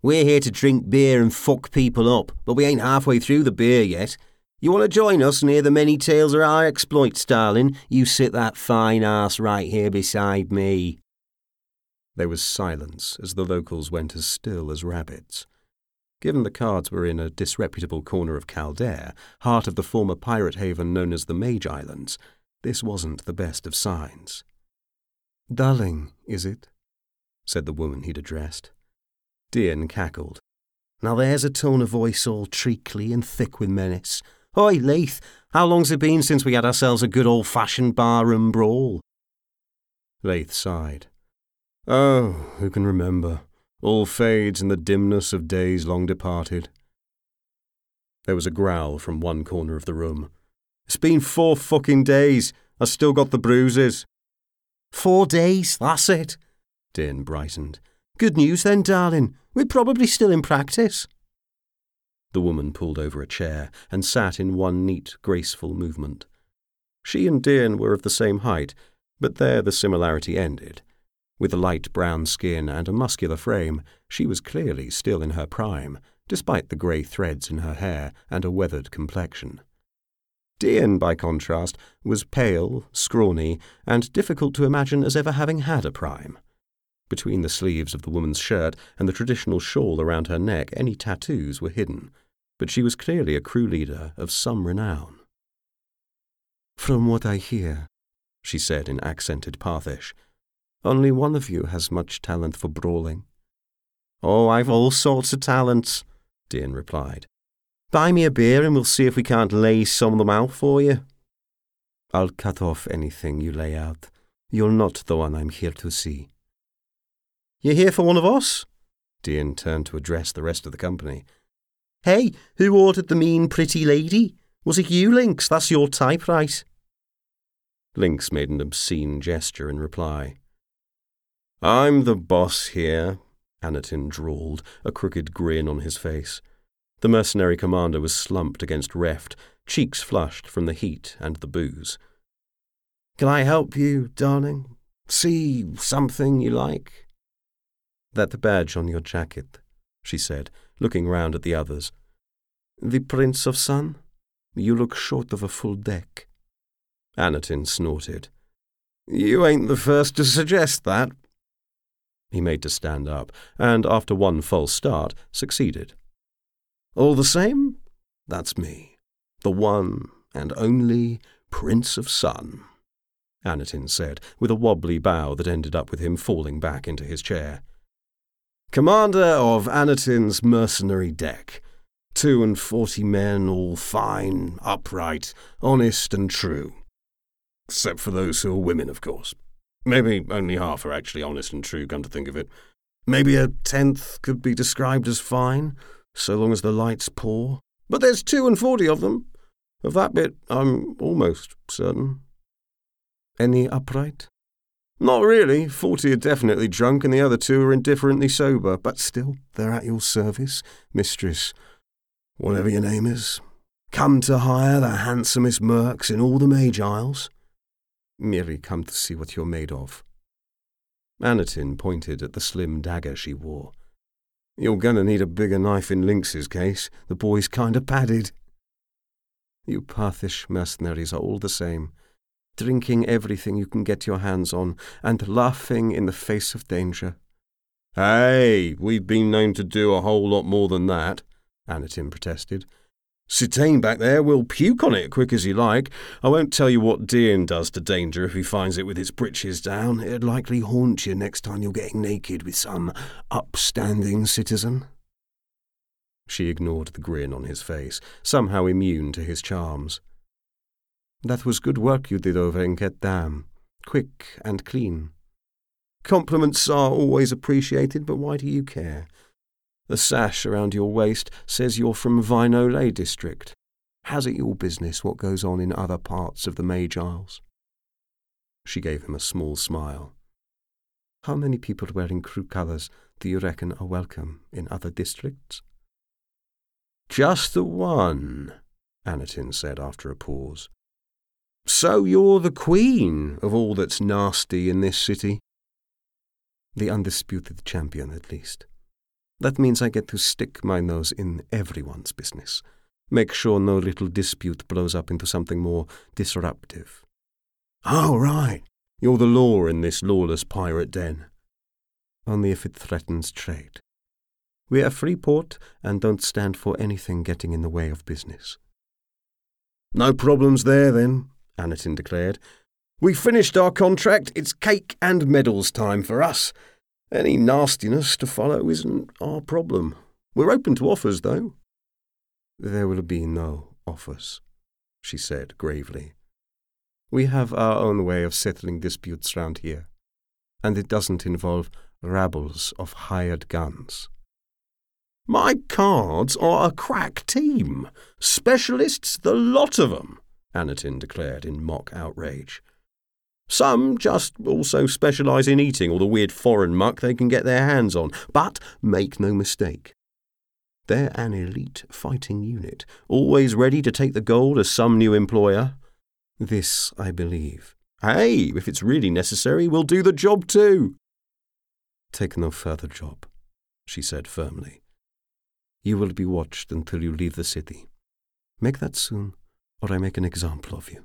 We're here to drink beer and fuck people up, but we ain't halfway through the beer yet. You want to join us and hear the many tales of our exploits, darling? You sit that fine ass right here beside me. There was silence as the locals went as still as rabbits. Given the cards were in a disreputable corner of Kaldare, heart of the former pirate haven known as the Mage Islands, this wasn't the best of signs. Darling, is it? said the woman he'd addressed. Deern cackled. Now there's a tone of voice all treacly and thick with menace. Oi, Llaith, how long's it been since we had ourselves a good old fashioned barroom brawl? Llaith sighed. Oh, who can remember? All fades in the dimness of days long departed. There was a growl from one corner of the room. It's been four fucking days. I still got the bruises. Four days, that's it. Deern brightened. Good news then, darling. We're probably still in practice. The woman pulled over a chair and sat in one neat, graceful movement. She and Deern were of the same height, but there the similarity ended. With a light brown skin and a muscular frame, she was clearly still in her prime, despite the grey threads in her hair and a weathered complexion. Deern, by contrast, was pale, scrawny, and difficult to imagine as ever having had a prime. Between the sleeves of the woman's shirt and the traditional shawl around her neck, any tattoos were hidden, but she was clearly a crew leader of some renown. From what I hear, she said in accented Parthish, only one of you has much talent for brawling. Oh, I've all sorts of talents, Deern replied. Buy me a beer and we'll see if we can't lay some of them out for you. I'll cut off anything you lay out. You're not the one I'm here to see. You here for one of us? Deern turned to address the rest of the company. Hey, who ordered the mean pretty lady? Was it you, Lynx? That's your type, right? Lynx made an obscene gesture in reply. I'm the boss here, Anatin drawled, a crooked grin on his face. The mercenary commander was slumped against Reft, cheeks flushed from the heat and the booze. Can I help you, darling? See something you like? That badge on your jacket, she said, looking round at the others. The Prince of Sun? You look short of a full deck. Anatin snorted. You ain't the first to suggest that. He made to stand up, and after one false start, succeeded. All the same, that's me, the one and only Prince of Sun, Anatin said, with a wobbly bow that ended up with him falling back into his chair. Commander of Anatin's mercenary deck. Two and forty men, all fine, upright, honest, and true. Except for those who are women, of course. Maybe only half are actually honest and true, come to think of it. Maybe a tenth could be described as fine, so long as the lights poor. But there's two and forty of them. Of that bit, I'm almost certain. Any upright? Not really. Forty are definitely drunk, and the other two are indifferently sober, but still, they're at your service, mistress. Whatever your name is. Come to hire the handsomest mercs in all the Mage Isles merely come to see what you're made of. Anatin pointed at the slim dagger she wore. You're gonna need a bigger knife in Lynx's case. The boy's kinda padded. You Parthish mercenaries are all the same, drinking everything you can get your hands on and laughing in the face of danger. Hey, we've been known to do a whole lot more than that, Anatin protested. Sitain back there will puke on it quick as you like. I won't tell you what Deern does to danger if he finds it with its breeches down. It'd likely haunt you next time you're getting naked with some upstanding citizen. She ignored the grin on his face, somehow immune to his charms. That was good work you did over in Ket Dam. Quick and clean. Compliments are always appreciated, but why do you care? The sash around your waist says you're from Vinolay district. How's it your business what goes on in other parts of the Mage Isles? She gave him a small smile. How many people wearing crew colours do you reckon are welcome in other districts? Just the one, Anatin said after a pause. So you're the queen of all that's nasty in this city? The undisputed champion, at least. That means I get to stick my nose in everyone's business. Make sure no little dispute blows up into something more disruptive. Oh, right. You're the law in this lawless pirate den. Only if it threatens trade. We are free port and don't stand for anything getting in the way of business. No problems there, then, Anatin declared. We finished our contract. It's cake and medals time for us. Any nastiness to follow isn't our problem. We're open to offers, though. There will be no offers, she said gravely. We have our own way of settling disputes round here, and it doesn't involve rabbles of hired guns. My cards are a crack team. Specialists, the lot of 'em, Anatin declared in mock outrage. Some just also specialise in eating all the weird foreign muck they can get their hands on. But make no mistake, they're an elite fighting unit, always ready to take the gold as some new employer. This I believe. Hey, if it's really necessary, we'll do the job too. Take no further job, she said firmly. You will be watched until you leave the city. Make that soon, or I make an example of you.